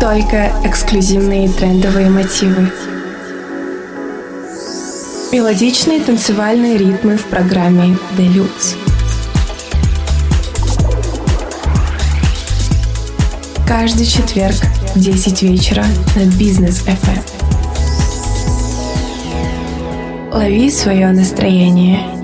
только эксклюзивные трендовые мотивы. Мелодичные танцевальные ритмы в программе Deluxe. Каждый четверг в 10 вечера на Бизнес FM. Лови свое настроение.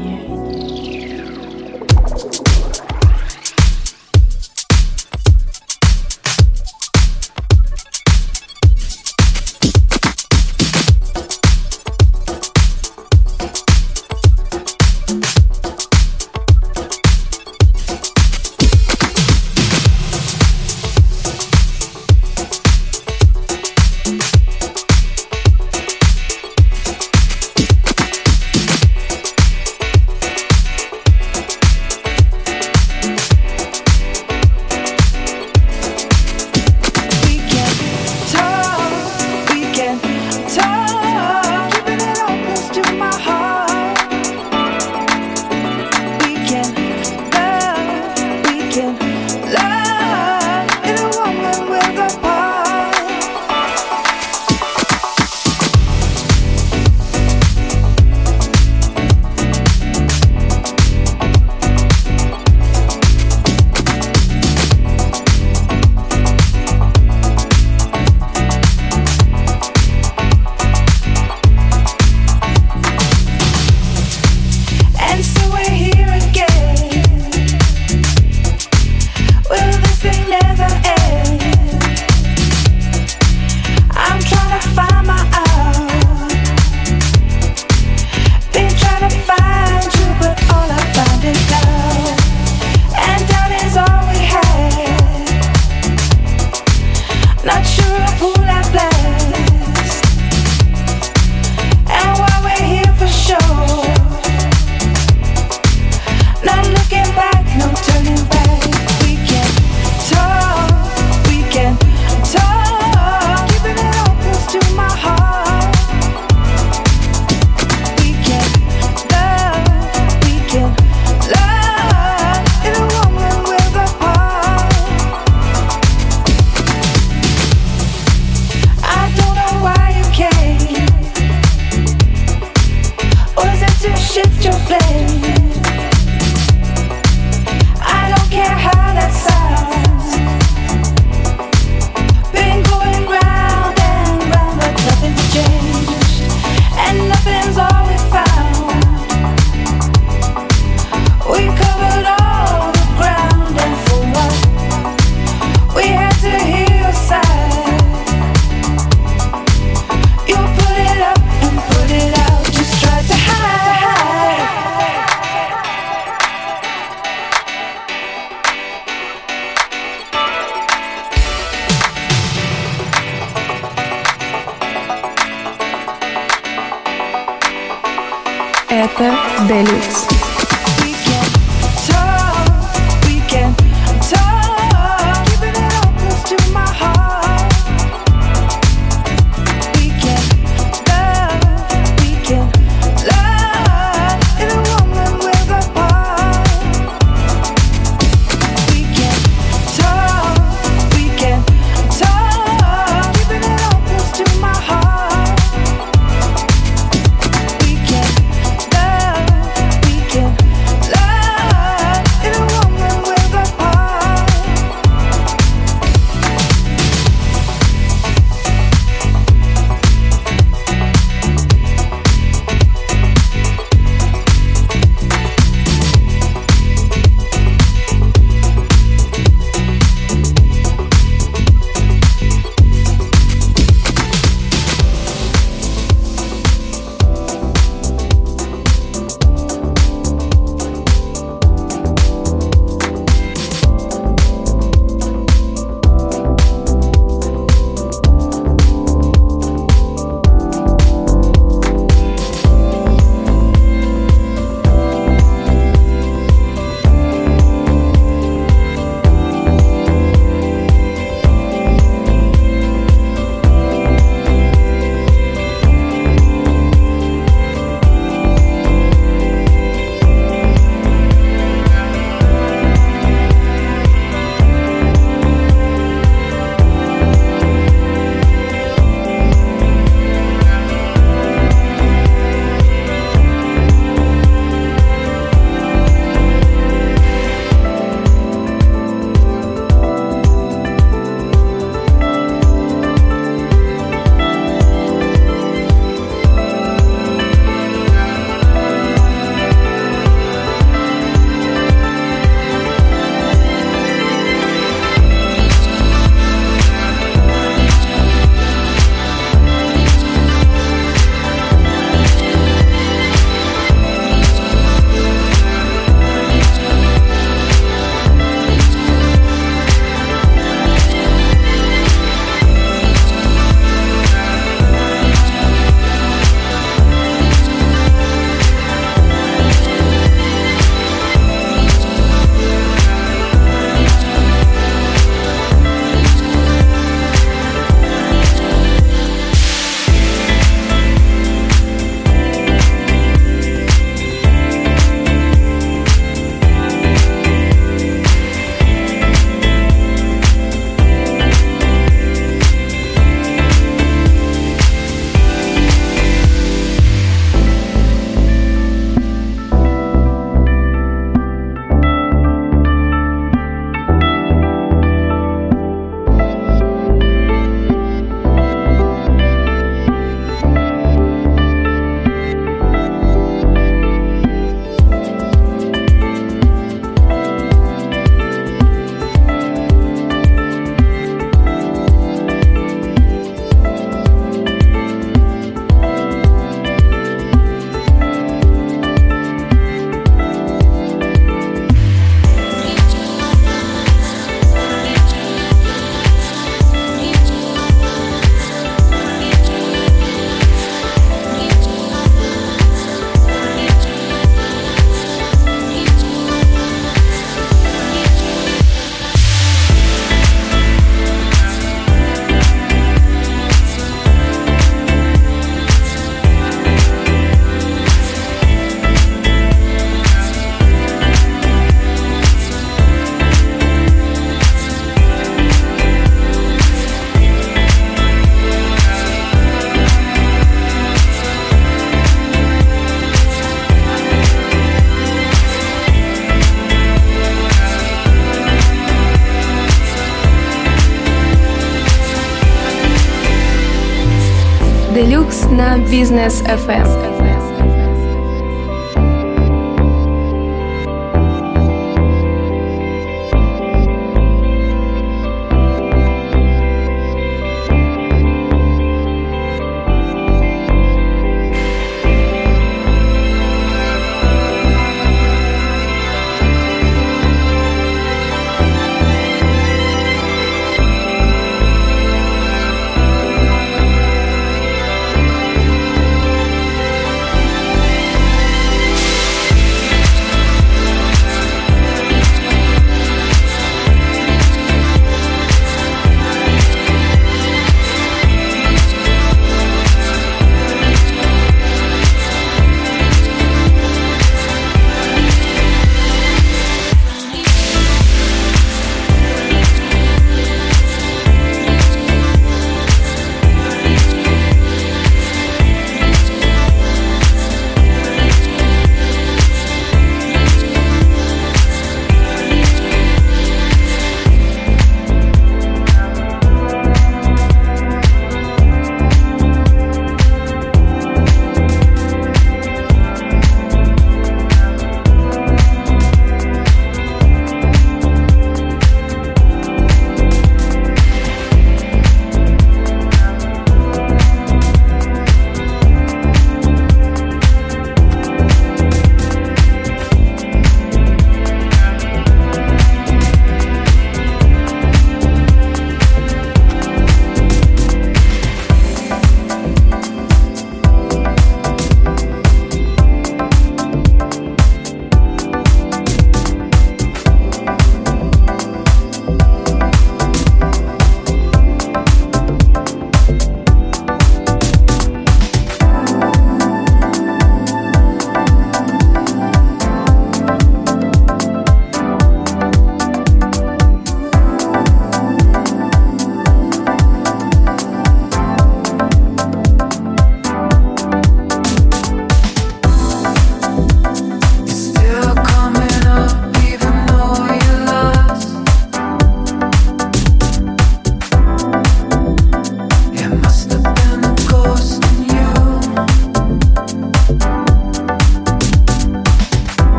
Бизнес FM.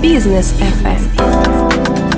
Business FM.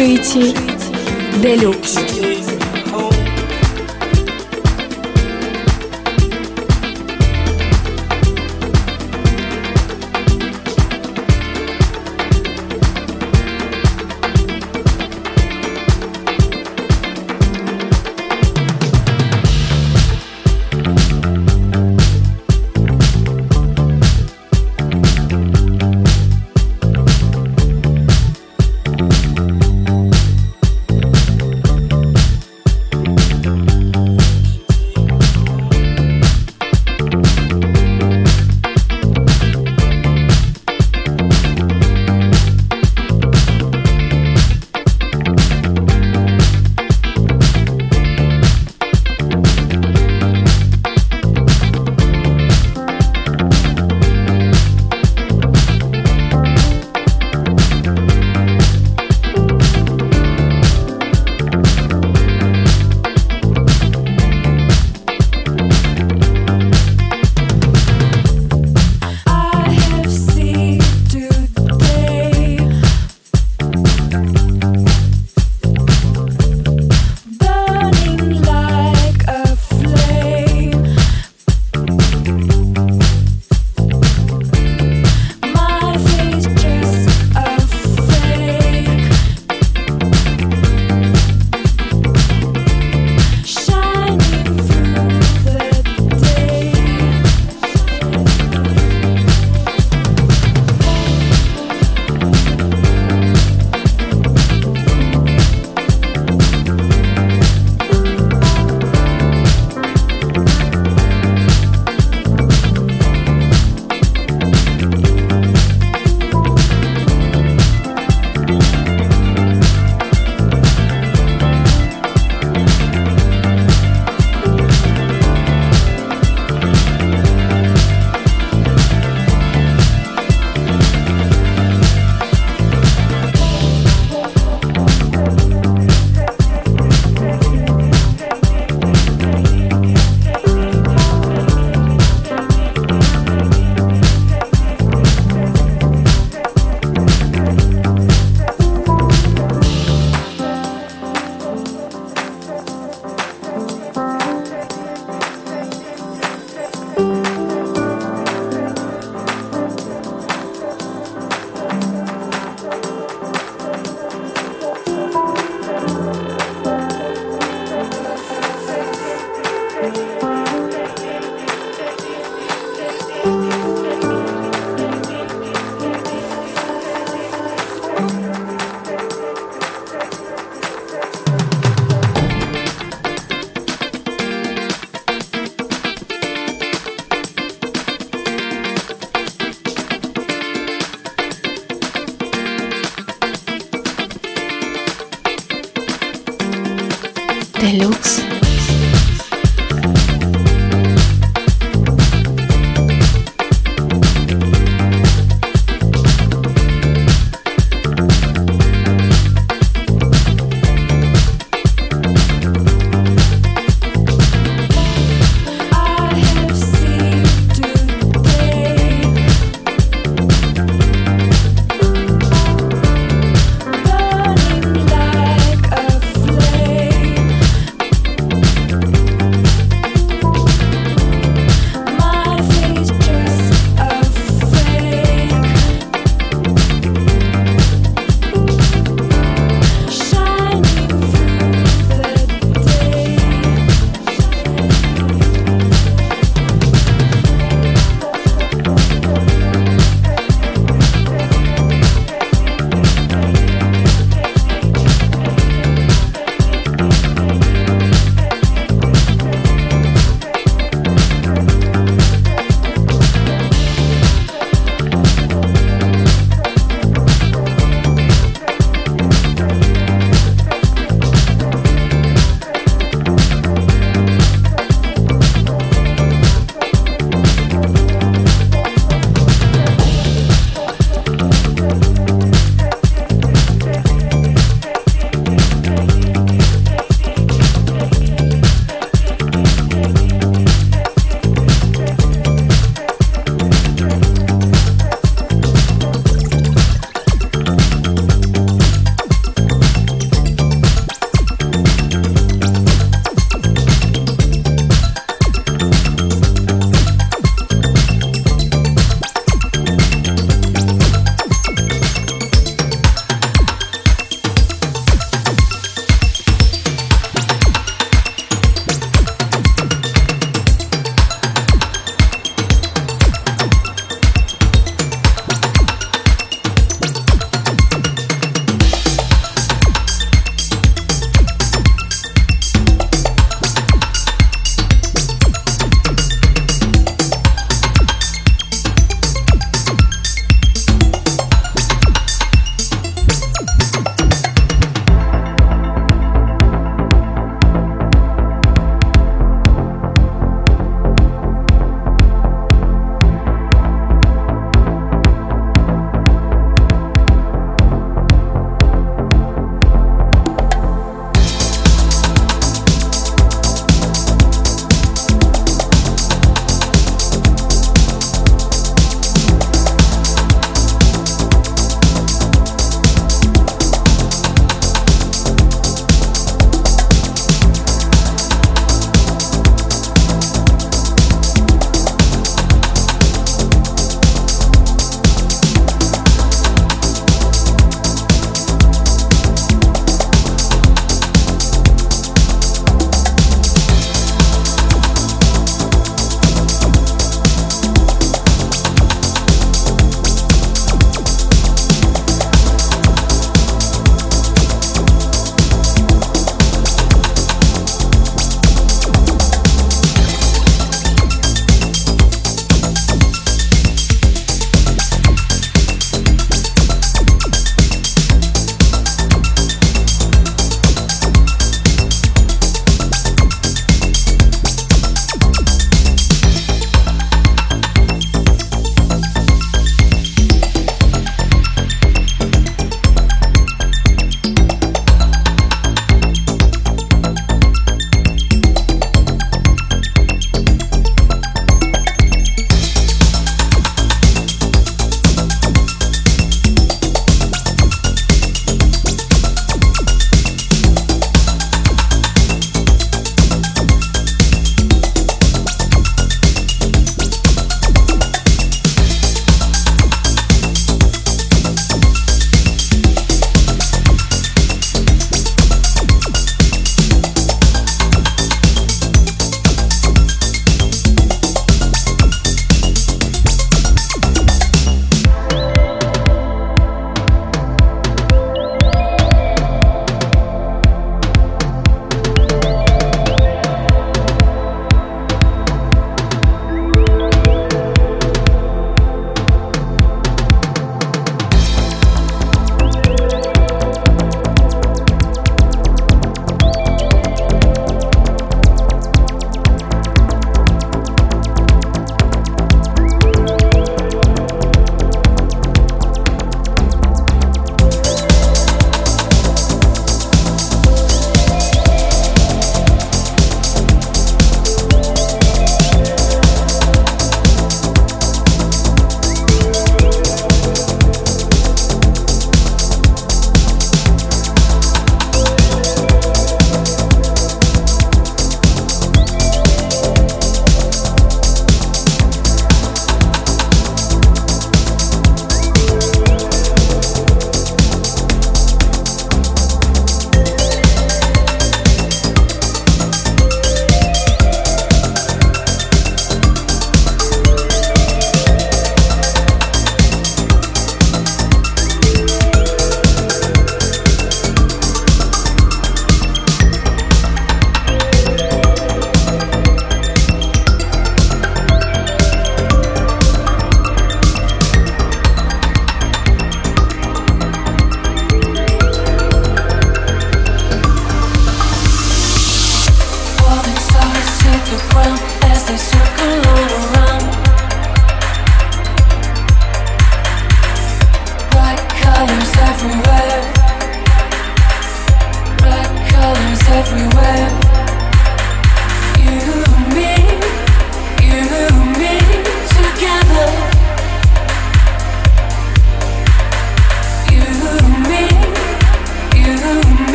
Слушаете Делюкс.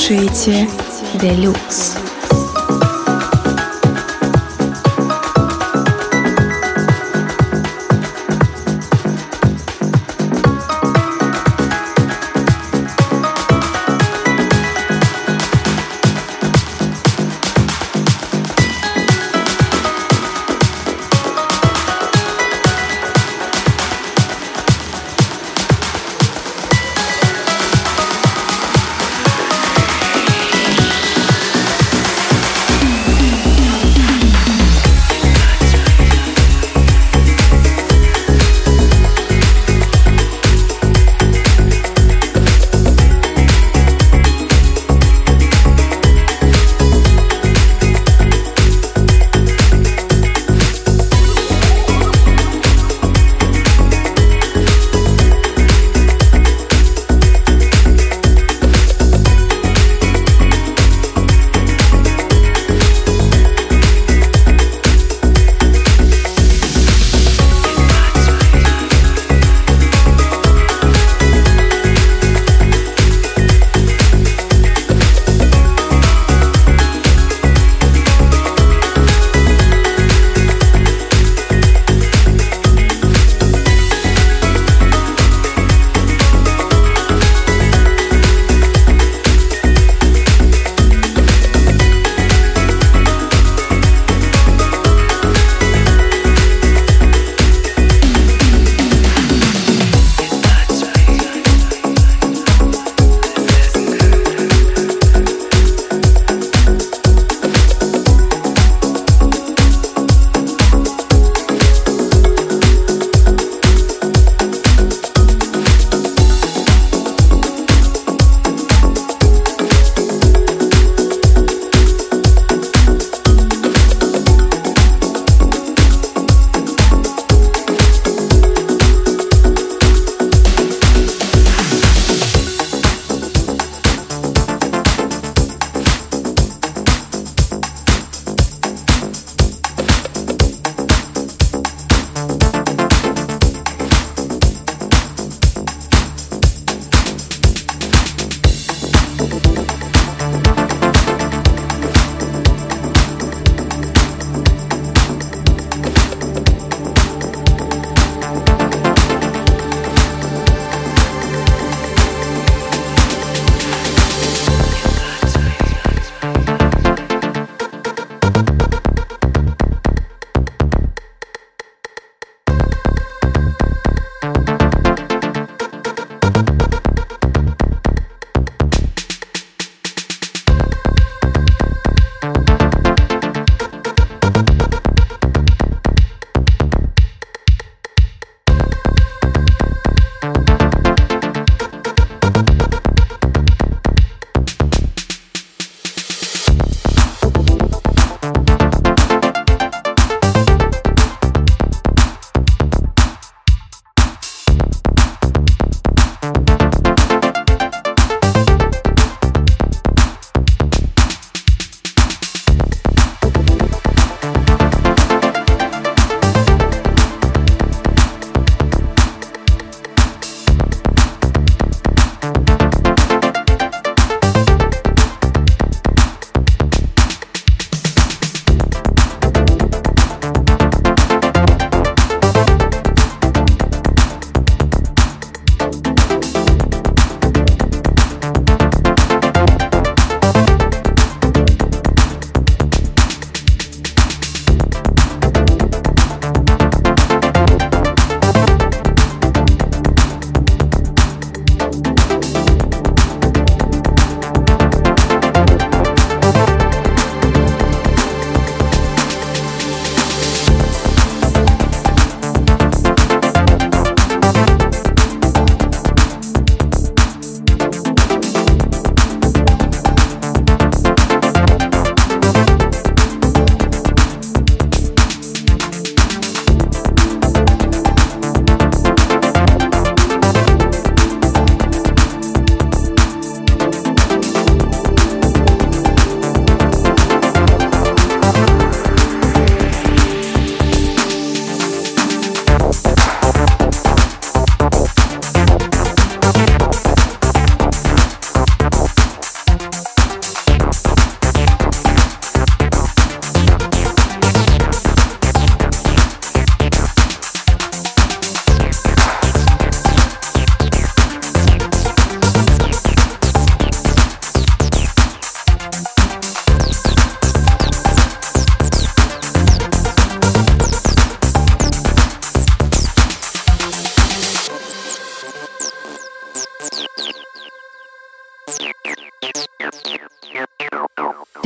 Слушаете Делюкс.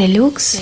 Делюкс.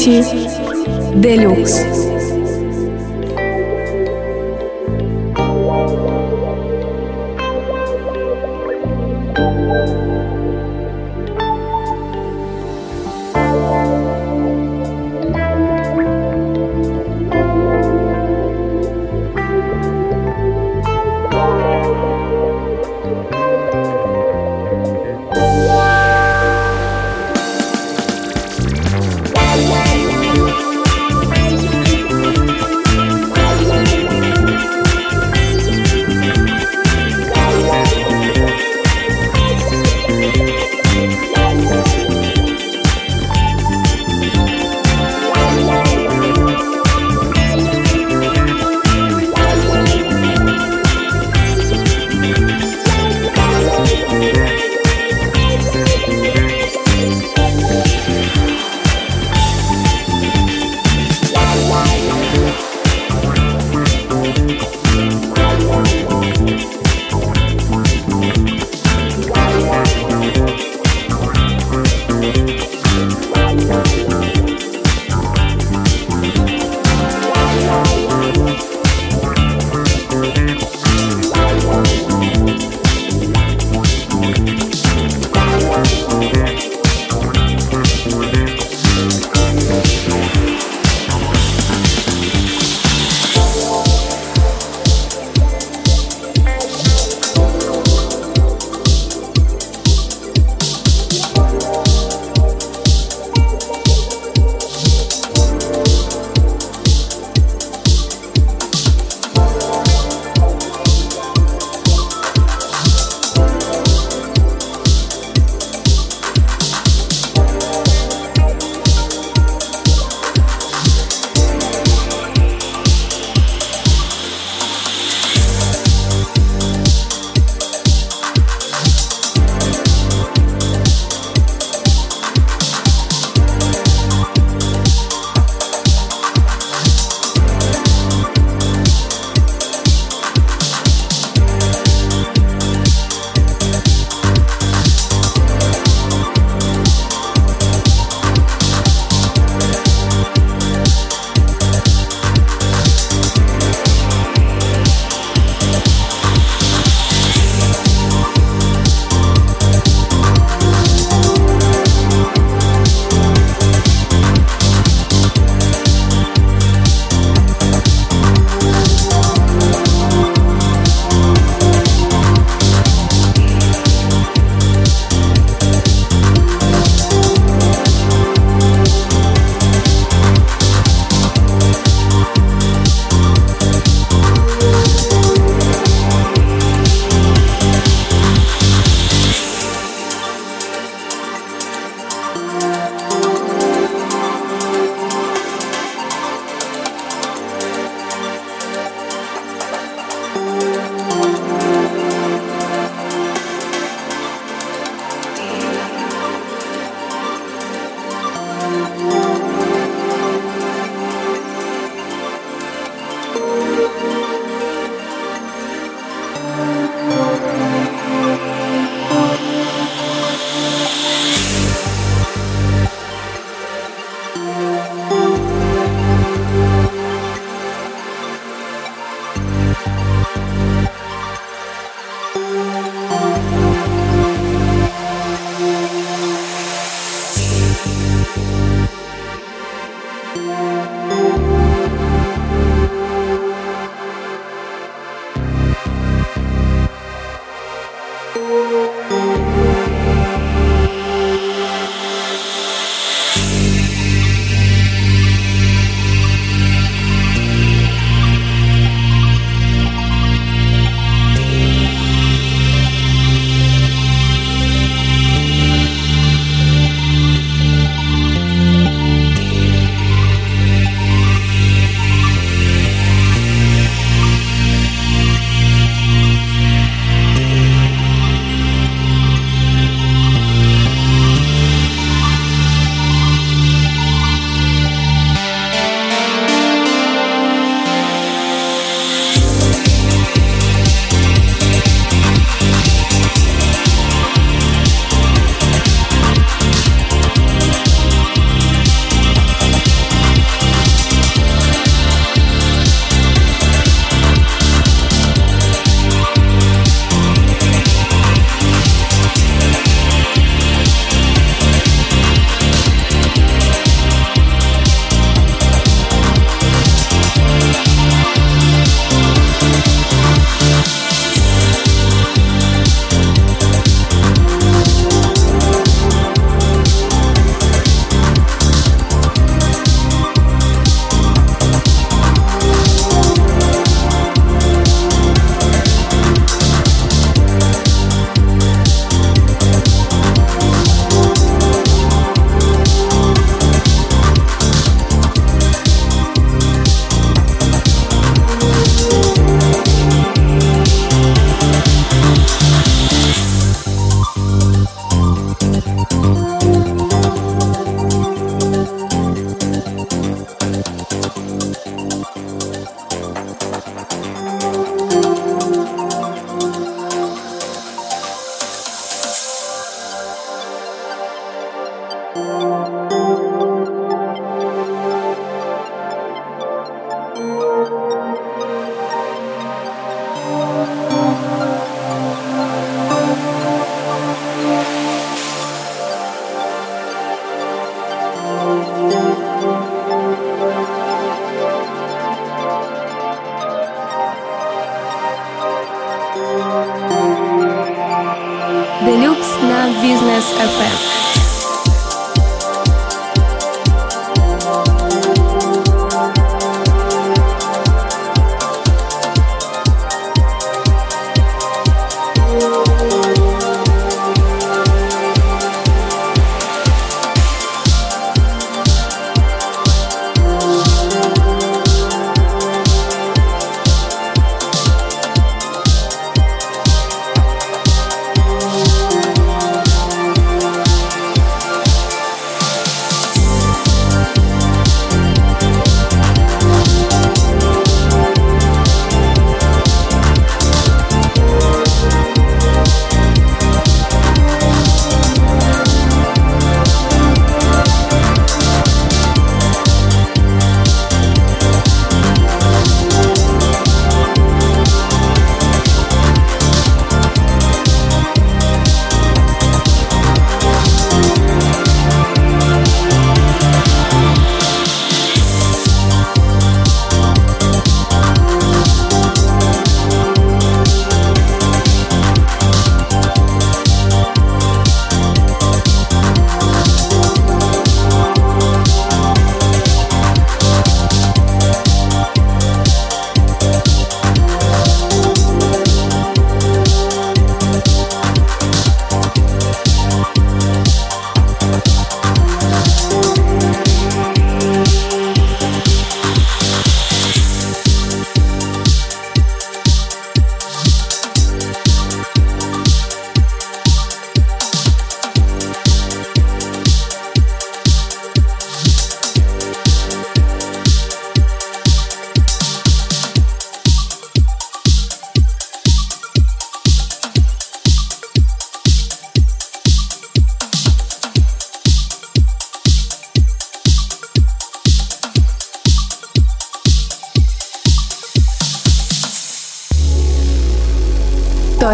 Слушаете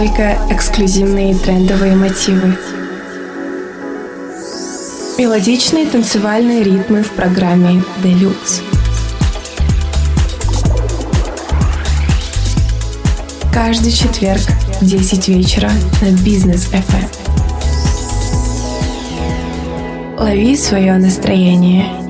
только эксклюзивные трендовые мотивы. Мелодичные танцевальные ритмы в программе Deluxe. Каждый четверг в 10 вечера на Бизнес FM. Лови свое настроение